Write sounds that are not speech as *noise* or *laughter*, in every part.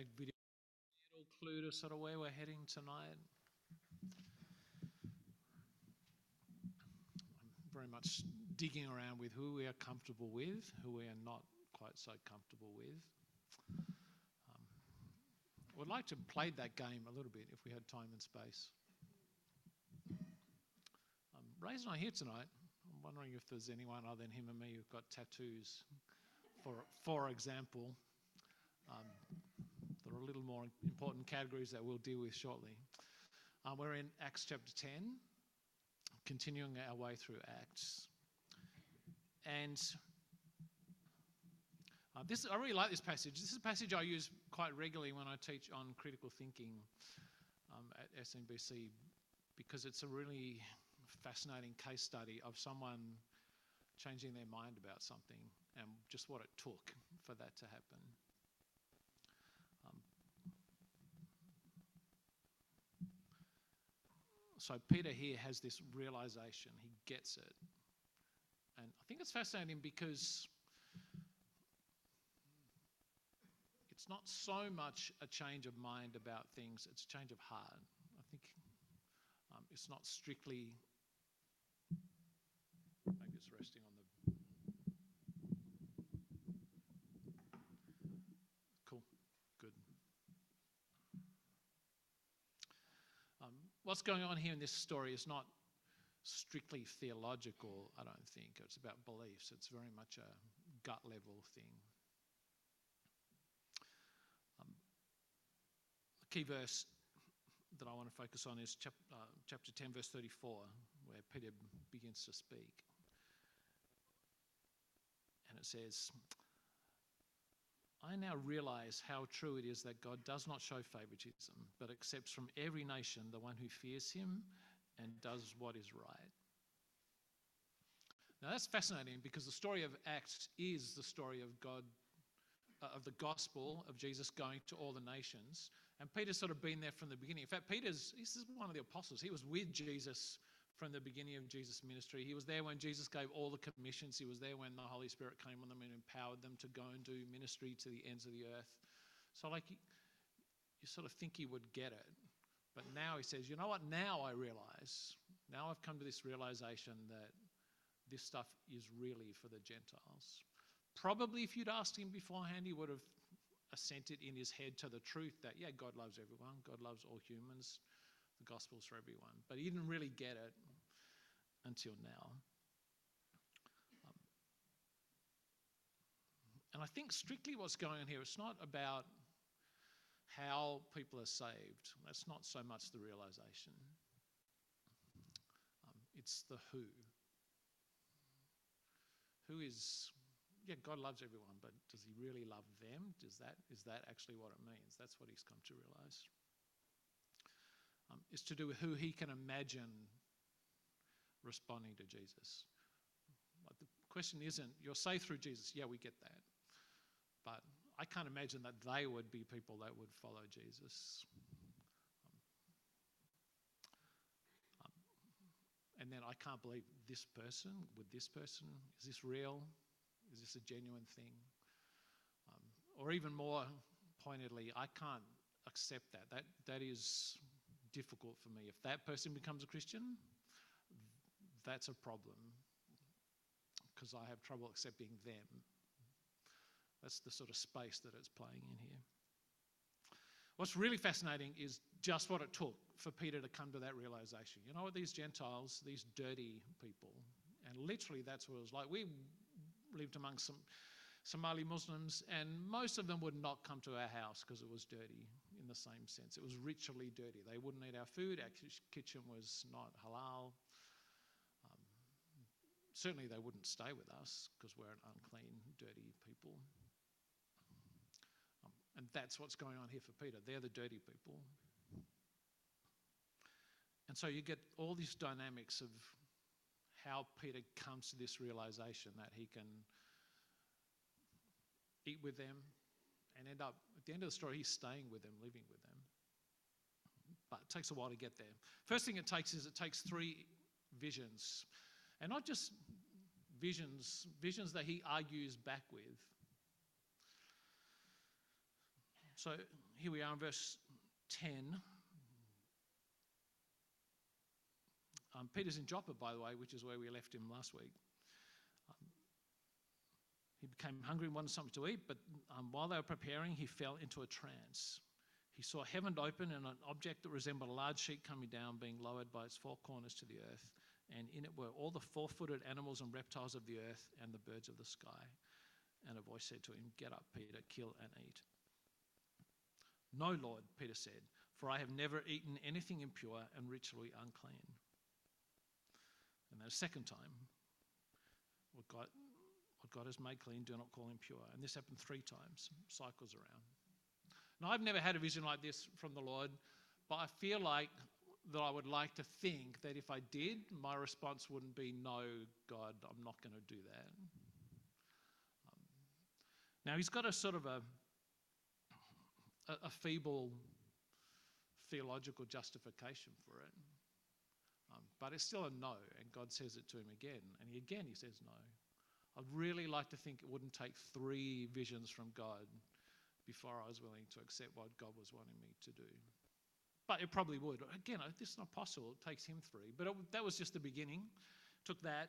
flashback video. All clue to sort of where we're heading tonight. I'm very much digging around with who we are comfortable with, who we are not quite so comfortable with. Um, I would like to play that game a little bit if we had time and space. Um, Ray's not here tonight. I'm wondering if there's anyone other than him and me who've got tattoos, for, for example. Um, there are a little more important categories that we'll deal with shortly. Um, we're in Acts chapter 10, continuing our way through Acts. And uh, this, I really like this passage. This is a passage I use quite regularly when I teach on critical thinking um, at SMBC because it's a really fascinating case study of someone changing their mind about something and just what it took for that to happen. So Peter here has this realization, he gets it. And I think it's fascinating because it's not so much a change of mind about things, it's a change of heart. I think um, it's not strictly, maybe it's resting on the. Cool, good. Um, what's going on here in this story is not strictly theological, I don't think. It's about beliefs, it's very much a gut level thing. Um, the key verse that I want to focus on is chap, uh, chapter 10, verse 34, where Peter begins to speak. And it says, I now realize how true it is that God does not show favoritism, but accepts from every nation the one who fears him and does what is right. Now that's fascinating because the story of Acts is the story of God, uh, of the gospel of Jesus going to all the nations. And Peter's sort of been there from the beginning. In fact, Peter's this is one of the apostles. He was with Jesus from the beginning of Jesus' ministry. He was there when Jesus gave all the commissions. He was there when the Holy Spirit came on them and empowered them to go and do ministry to the ends of the earth. So, like, you, sort of think he would get it. But now he says, you know what? Now I realize, now I've come to this realization that this stuff is really for the Gentiles. Probably if you'd asked him beforehand, he would have assented in his head to the truth that, yeah, God loves everyone, God loves all humans, the gospel's for everyone. But he didn't really get it until now. Um, and I think strictly what's going on here, it's not about how people are saved. That's not so much the realization, um, it's the who. Who is, yeah, God loves everyone, but does he really love them? Does that, is that actually what it means? That's what he's come to realize. Um, it's to do with who he can imagine responding to Jesus. But the question isn't, you're saved through Jesus. Yeah, we get that. But I can't imagine that they would be people that would follow Jesus. Um, um, and then I can't believe this person, with this person, is this real? Is this a genuine thing? Um, or even more pointedly, I can't accept that. That, that is difficult for me. If that person becomes a Christian, that's a problem because I have trouble accepting them that's the sort of space that it's playing in here. What's really fascinating is just what it took for Peter to come to that realization. You know what, these Gentiles, these dirty people, and literally that's what it was like. We lived among some Somali Muslims, and most of them would not come to our house because it was dirty in the same sense. It was ritually dirty. They wouldn't eat our food, our kitchen was not halal. Um, certainly, they wouldn't stay with us because we're an unclean, dirty people. And that's what's going on here for Peter. They're the dirty people. And so you get all these dynamics of how Peter comes to this realization that he can eat with them and end up, at the end of the story, he's staying with them, living with them. But it takes a while to get there. First thing it takes is it takes three visions. And not just visions, visions that he argues back with, So here we are in verse 10. Um, Peter's in Joppa, by the way, which is where we left him last week. Um, he became hungry and wanted something to eat, but um, while they were preparing, he fell into a trance. He saw heaven open and an object that resembled a large sheet coming down, being lowered by its four corners to the earth. And in it were all the four footed animals and reptiles of the earth and the birds of the sky. And a voice said to him, Get up, Peter, kill and eat. No, Lord, Peter said, for I have never eaten anything impure and ritually unclean. And then a second time, what God, what God has made clean, do not call impure. And this happened three times, cycles around. Now, I've never had a vision like this from the Lord, but I feel like that I would like to think that if I did, my response wouldn't be, No, God, I'm not going to do that. Um, now, he's got a sort of a, a, a feeble theological justification for it. Um, but it's still a no, and God says it to him again. And he, again, he says no. I'd really like to think it wouldn't take three visions from God before I was willing to accept what God was wanting me to do. But it probably would. Again, this is not possible. It takes him three. But it, that was just the beginning. Took that.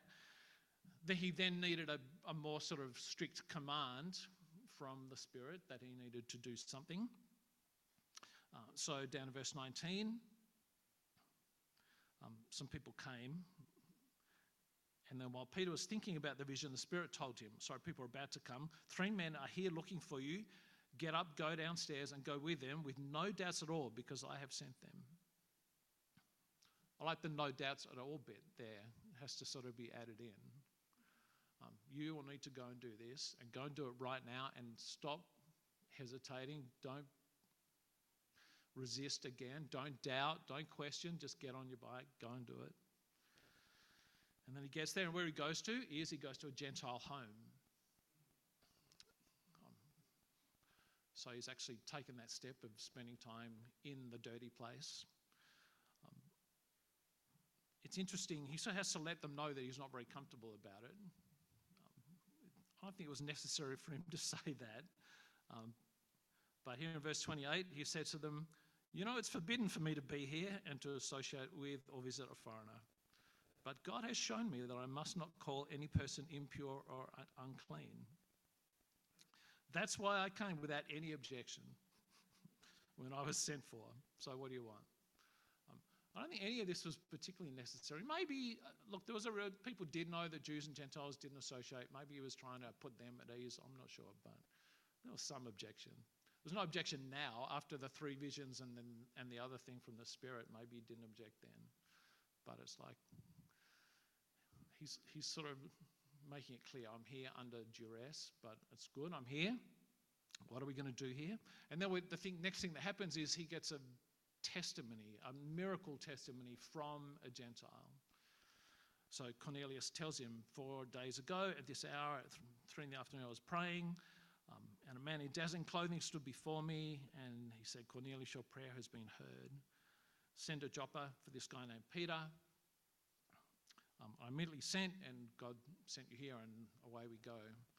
He then needed a, a more sort of strict command from the Spirit that he needed to do something. Uh, so down to verse 19, um, some people came. And then while Peter was thinking about the vision, the Spirit told him, Sorry, people are about to come. Three men are here looking for you. Get up, go downstairs, and go with them with no doubts at all, because I have sent them. I like the no doubts at all bit there. It has to sort of be added in. Um, you will need to go and do this, and go and do it right now, and stop hesitating. Don't resist again. Don't doubt. Don't question. Just get on your bike. Go and do it. And then he gets there, and where he goes to is he goes to a Gentile home. So he's actually taken that step of spending time in the dirty place. Um, it's interesting. He of has to let them know that he's not very comfortable about it. Um, I don't think it was necessary for him to *laughs* say that. Um, but here in verse 28, he said to them, You know, it's forbidden for me to be here and to associate with or visit a foreigner. But God has shown me that I must not call any person impure or unclean. That's why I came without any objection when I was sent for. So, what do you want? Um, I don't think any of this was particularly necessary. Maybe, uh, look, there was a real, people did know that Jews and Gentiles didn't associate. Maybe he was trying to put them at ease. I'm not sure, but there was some objection. There's no objection now after the three visions and then and the other thing from the Spirit. Maybe he didn't object then, but it's like he's he's sort of making it clear. I'm here under duress, but it's good. I'm here. What are we going to do here? And then the thing, next thing that happens is he gets a testimony, a miracle testimony from a Gentile. So Cornelius tells him, Four days ago at this hour, at three in the afternoon, I was praying. Um, and a man in dazzling clothing stood before me, and he said, Cornelius, your prayer has been heard. Send a Joppa for this guy named Peter. Um, I immediately sent, and God sent you here, and away we go. Um,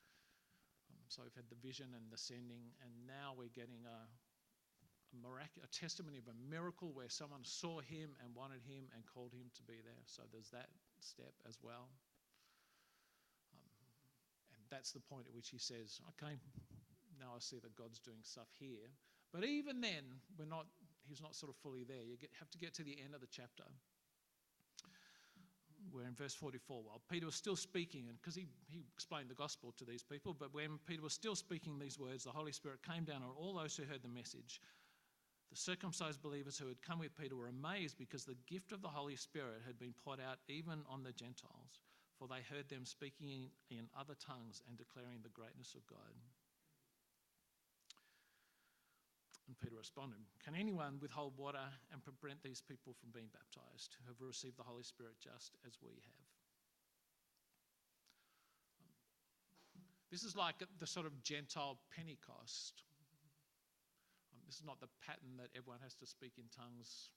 so we've had the vision and the sending, and now we're getting a, a, mirac- a testimony of a miracle where someone saw him and wanted him and called him to be there. So there's that step as well Um, and that's the point at which he says, okay, now I see that God's doing stuff here. But even then, we're not, he's not sort of fully there. You get, have to get to the end of the chapter. We're in verse 44. While Peter was still speaking, and because he, he explained the gospel to these people, but when Peter was still speaking these words, the Holy Spirit came down on all those who heard the message. The circumcised believers who had come with Peter were amazed because the gift of the Holy Spirit had been poured out even on the Gentiles for they heard them speaking in, in other tongues and declaring the greatness of God. And Peter responded, Can anyone withhold water and prevent these people from being baptized who have received the Holy Spirit just as we have? This is like the sort of Gentile Pentecost. Um, this is not the pattern that everyone has to speak in tongues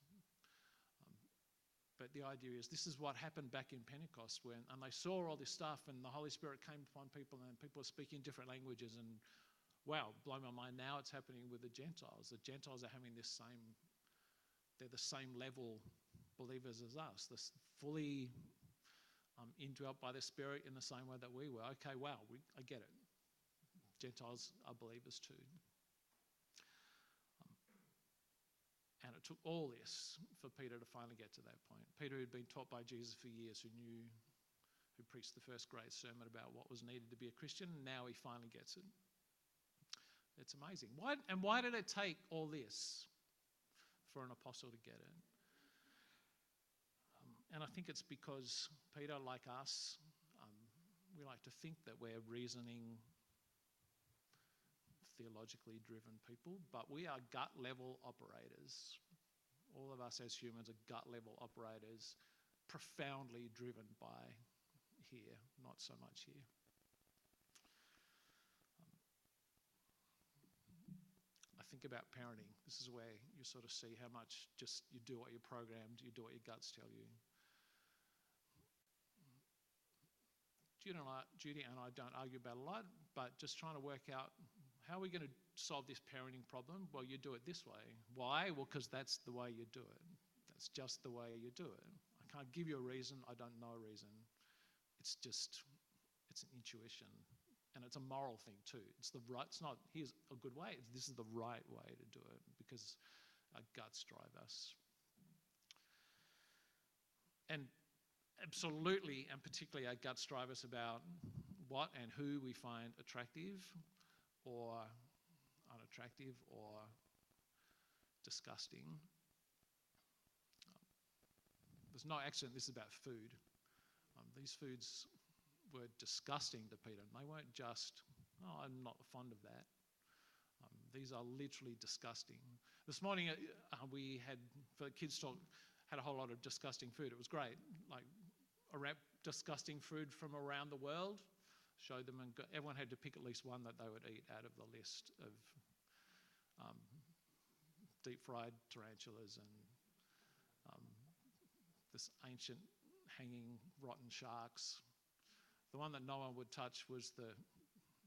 but the idea is this is what happened back in Pentecost when and they saw all this stuff and the Holy Spirit came upon people and people were speaking different languages and wow, blow my mind. Now it's happening with the Gentiles. The Gentiles are having this same, they're the same level believers as us, this fully um, indwelt by the Spirit in the same way that we were. Okay, wow, we, I get it. Gentiles are believers too. Um, and it took all this for Peter to finally get to that point. Peter, who'd been taught by Jesus for years, who knew, who preached the first great sermon about what was needed to be a Christian, now he finally gets it. It's amazing. Why, and why did it take all this for an apostle to get it? And I think it's because Peter, like us, um, we like to think that we're reasoning, theologically driven people, but we are gut level operators. All of us as humans are gut level operators, profoundly driven by here, not so much here. Um, I think about parenting. This is where you sort of see how much just you do what you're programmed, you do what your guts tell you. Judy and, I, Judy and I don't argue about a lot, but just trying to work out how are we going to solve this parenting problem? Well, you do it this way. Why? Well, because that's the way you do it. That's just the way you do it. I can't give you a reason. I don't know a reason. It's just, it's an intuition. And it's a moral thing too. It's the right, it's not, here's a good way. This is the right way to do it because our guts drive us. And absolutely and particularly our guts drive us about what and who we find attractive or unattractive or disgusting. There's no accident this is about food. Um, these foods were disgusting to Peter. They weren't just, oh, I'm not fond of that. Um, these are literally disgusting. This morning uh, we had, for kids talk, had a whole lot of disgusting food. It was great. Like wrap disgusting food from around the world. Showed them, and everyone had to pick at least one that they would eat out of the list of um, deep fried tarantulas and um, this ancient hanging rotten sharks. The one that no one would touch was the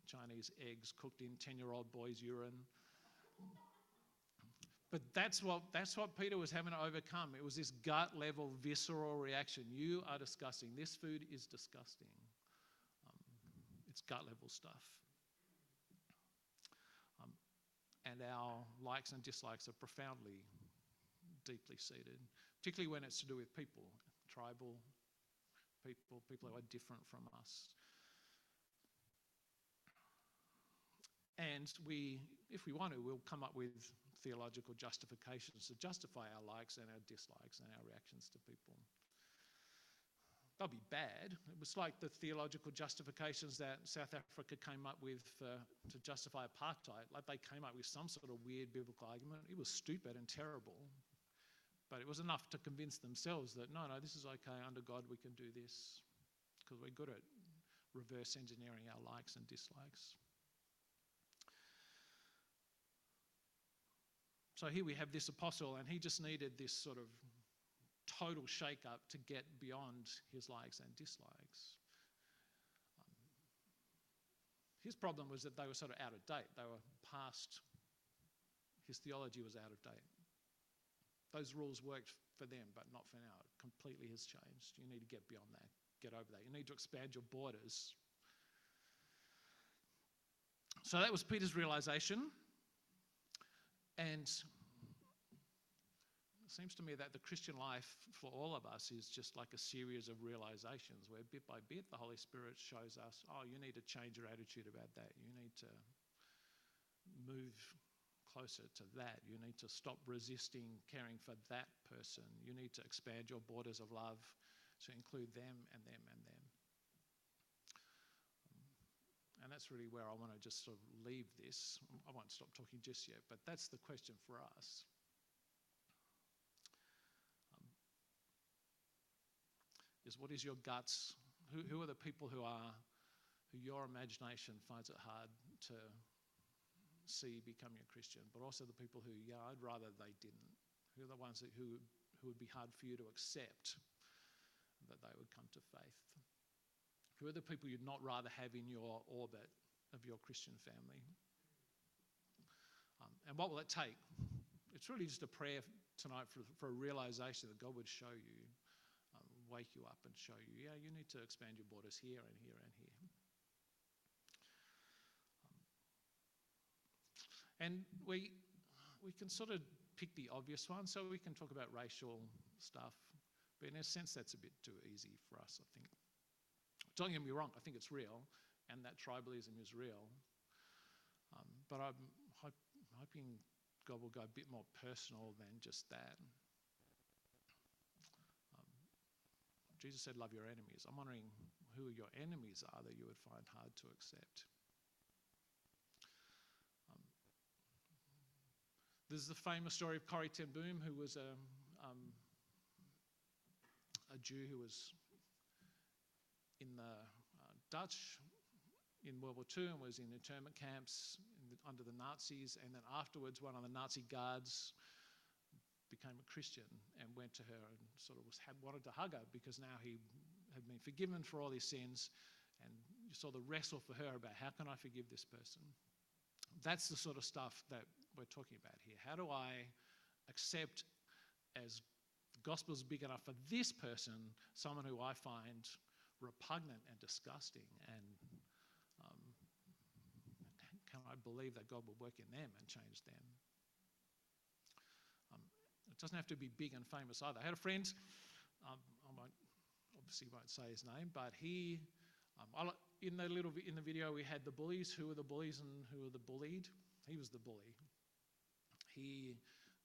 Chinese eggs cooked in 10 year old boys' urine. But that's what, that's what Peter was having to overcome. It was this gut level, visceral reaction. You are disgusting. This food is disgusting. Um, it's gut level stuff. Um, and our likes and dislikes are profoundly, deeply seated, particularly when it's to do with people, tribal people, people who are different from us. And we, if we want to, we'll come up with theological justifications to justify our likes and our dislikes and our reactions to people. They'll be bad. It was like the theological justifications that South Africa came up with to justify apartheid. Like they came up with some sort of weird biblical argument. It was stupid and terrible. But it was enough to convince themselves that no, no, this is okay. Under God, we can do this because we're good at reverse engineering our likes and dislikes. So here we have this apostle, and he just needed this sort of total shake up to get beyond his likes and dislikes. Um, his problem was that they were sort of out of date, they were past, his theology was out of date. Those rules worked for them, but not for now. It completely has changed. You need to get beyond that, get over that. You need to expand your borders. So that was Peter's realization. And it seems to me that the Christian life for all of us is just like a series of realizations where bit by bit the Holy Spirit shows us, oh, you need to change your attitude about that. You need to move closer to that. You need to stop resisting caring for that person. You need to expand your borders of love to include them and them and them. And that's really where I want to just sort of leave this. I won't stop talking just yet, but that's the question for us. Um, is what is your guts? Who, who are the people who are, who your imagination finds it hard to see becoming a Christian, but also the people who, yeah, I'd rather they didn't. Who are the ones that, who, who would be hard for you to accept that they would come to faith? Who are the people you'd not rather have in your orbit of your Christian family? Um, and what will it take? It's really just a prayer tonight for, for a realization that God would show you, um, wake you up and show you, yeah, you need to expand your borders here and here and here. Um, and we, we can sort of pick the obvious one, so we can talk about racial stuff, but in a sense, that's a bit too easy for us, I think. Don't get me wrong, I think it's real, and that tribalism is real. Um, but I'm hoping God will go a bit more personal than just that. Um, Jesus said, Love your enemies. I'm wondering who your enemies are that you would find hard to accept. There's the famous story of Corrie ten Boom, who was a, um, a Jew who was in the uh, Dutch in World War II and was in internment camps in the, under the Nazis. And then afterwards, one of the Nazi guards became a Christian and went to her and sort of was, had, wanted to hug her because now he had been forgiven for all his sins. And you saw the wrestle for her about how can I forgive this person? That's the sort of stuff that we're talking about here. How do I accept as the gospel's big enough for this person, someone who I find repugnant and disgusting and um, can I believe that God will work in them and change them? Um, it doesn't have to be big and famous either. I had a friend, um, I won't, obviously won't say his name, but he, um, in the little in the video we had the bullies. Who were the bullies and who were the bullied? He was the bully. He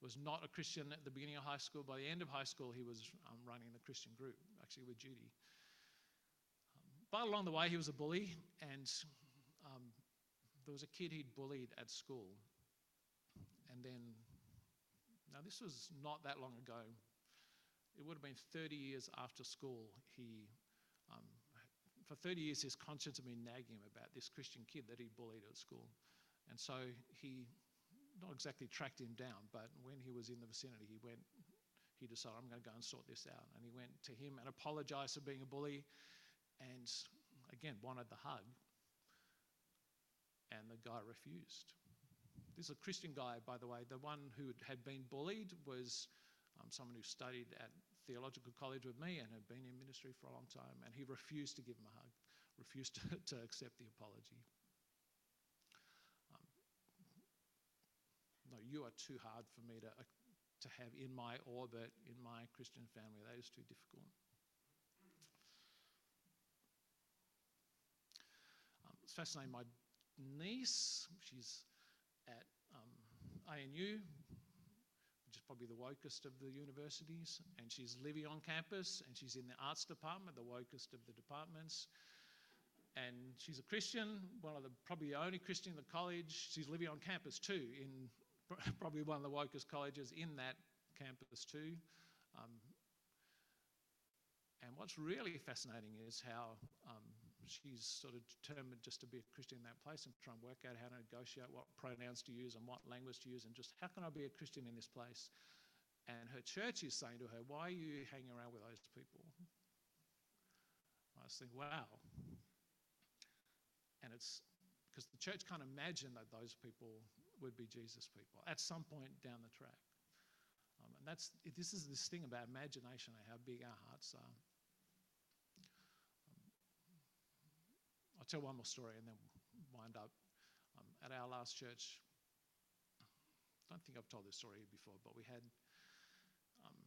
was not a Christian at the beginning of high school. By the end of high school, he was um, running the Christian group, actually with Judy. But along the way, he was a bully, and um, there was a kid he'd bullied at school. And then, now this was not that long ago. It would have been 30 years after school. He, um, for 30 years, his conscience had been nagging him about this Christian kid that he bullied at school. And so he not exactly tracked him down, but when he was in the vicinity, he went, he decided, I'm going to go and sort this out. And he went to him and apologized for being a bully and again wanted the hug. And the guy refused. This is a Christian guy, by the way. The one who had been bullied was um, someone who studied at theological college with me and had been in ministry for a long time. And he refused to give him a hug, refused *laughs* to, to accept the apology. No, you are too hard for me to, uh, to have in my orbit, in my Christian family. That is too difficult. it's fascinating. My niece, she's at um, ANU, which is probably the wokest of the universities, and she's living on campus, and she's in the arts department, the wokest of the departments. And she's a Christian, one of the probably the only Christian in the college. She's living on campus too, in *laughs* probably one of the wokest colleges in that campus too. Um, and what's really fascinating is how um, she's sort of determined just to be a Christian in that place and try and work out how to negotiate what pronouns to use and what language to use and just how can I be a Christian in this place? And her church is saying to her, Why are you hanging around with those people? I was thinking, wow. And it's because the church can't imagine that those people would be Jesus people at some point down the track. Um, and that's this is this thing about imagination and how big our hearts are. I'll tell one more story and then wind up. Um, at our last church, I don't think I've told this story before, but we had um,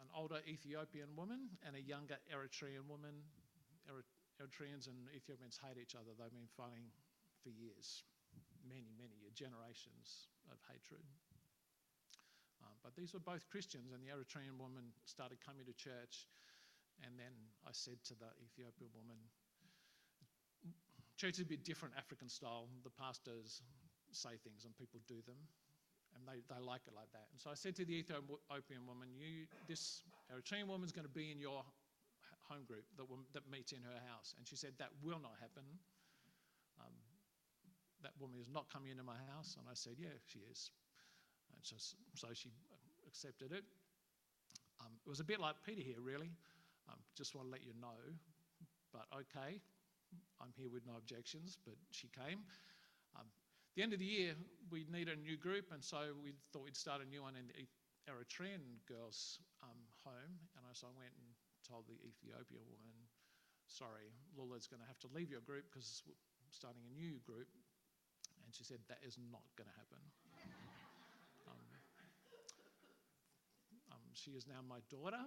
an older Ethiopian woman and a younger Eritrean woman. Eritreans and Ethiopians hate each other. They've been fighting for years, many, many generations of hatred. Um, but these were both Christians, and the Eritrean woman started coming to church. And then I said to the Ethiopian woman, Church is a bit different African style. The pastors say things and people do them, and they, they like it like that. And so I said to the Ethiopian woman, you, this Eritrean woman is going to be in your home group that, that meets in her house. And she said, That will not happen. That woman is not coming into my house. And I said, Yeah, she is. And so, so she accepted it. Um, it was a bit like Peter here, really. Um, just want to let you know. But okay, I'm here with no objections, but she came. Um, the end of the year, we need a new group, and so we thought we'd start a new one in the Eritrean girls' um, home. And I so I went and told the Ethiopian woman, sorry, Lula's going to have to leave your group because we're starting a new group. And she said, that is not going to happen. um, um, she is now my daughter,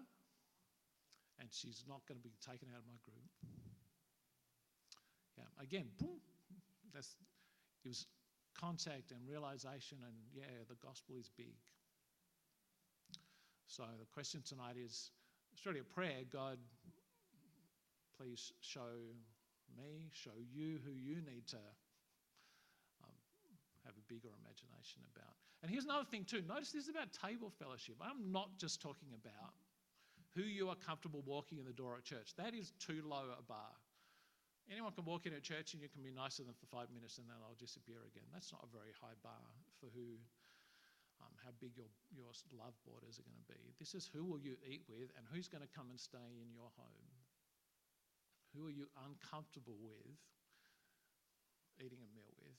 and she's not going to be taken out of my group. Yeah, again, boom, that's, it was contact and realization, and yeah, the gospel is big. So the question tonight is it's really a prayer God, please show me, show you who you need to have a bigger imagination about. And here's another thing, too. Notice this is about table fellowship. I'm not just talking about who you are comfortable walking in the door at church. That is too low a bar. Anyone can walk in a church and you can be nicer than them for five minutes and then they'll disappear again. That's not a very high bar for who, um, how big your, your love borders are going to be. This is who will you eat with and who's going to come and stay in your home. Who are you uncomfortable with eating a meal with?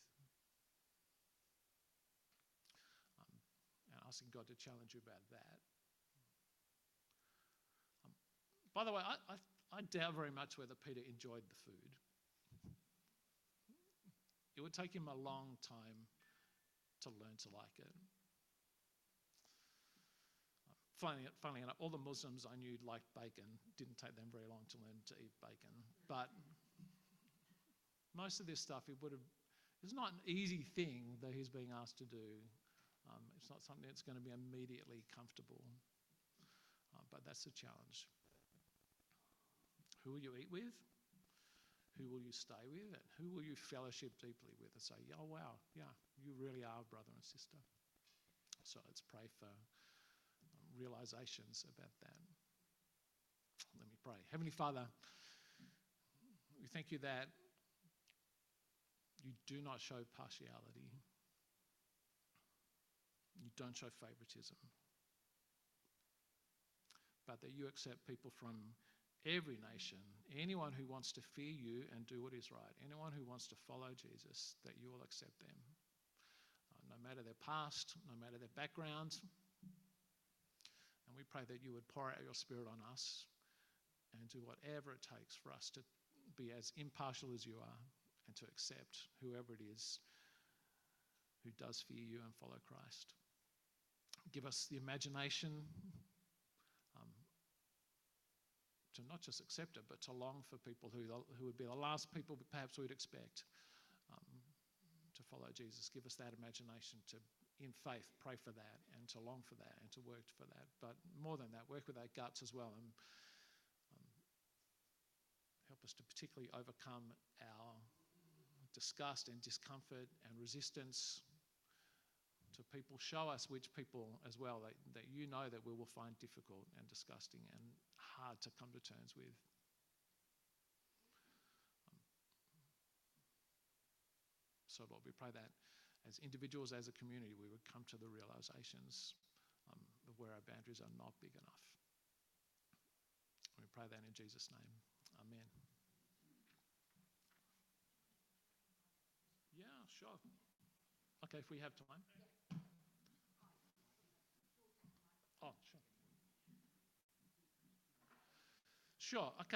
Um, and asking God to challenge you about that. Um, by the way, I, I I doubt very much whether Peter enjoyed the food. It would take him a long time to learn to like it. Funnily, funnily enough, all the Muslims I knew liked bacon. Didn't take them very long to learn to eat bacon. But most of this stuff, it would have, it's not an easy thing that he's being asked to do. Um, it's not something that's going to be immediately comfortable. Uh, but that's the challenge. Who will you eat with? Who will you stay with? And who will you fellowship deeply with and say, oh, wow, yeah, you really are brother and sister. So let's pray for um, realizations about that. Let me pray. Heavenly Father, we thank you that you do not show partiality, you don't show favoritism, but that you accept people from every nation, anyone who wants to fear you and do what is right, anyone who wants to follow Jesus, that you will accept them. Uh, no matter their past, no matter their background. And we pray that you would pour out your spirit on us and do whatever it takes for us to be as impartial as you are and to accept whoever it is who does fear you and follow Christ. Give us the imagination to not just accept it, but to long for people who, who would be the last people perhaps we'd expect um, to follow Jesus. Give us that imagination to, in faith, pray for that and to long for that and to work for that. But more than that, work with our guts as well and um, help us to particularly overcome our disgust and discomfort and resistance to people. Show us which people as well that, that you know that we will find difficult and disgusting and hard to come to terms with. Um, so, Lord, we pray that as individuals, as a community, we would come to the realizations um, of where our boundaries are not big enough. We pray that in Jesus' name. Amen. Yeah, sure. Okay, if we have time. Oh, sure.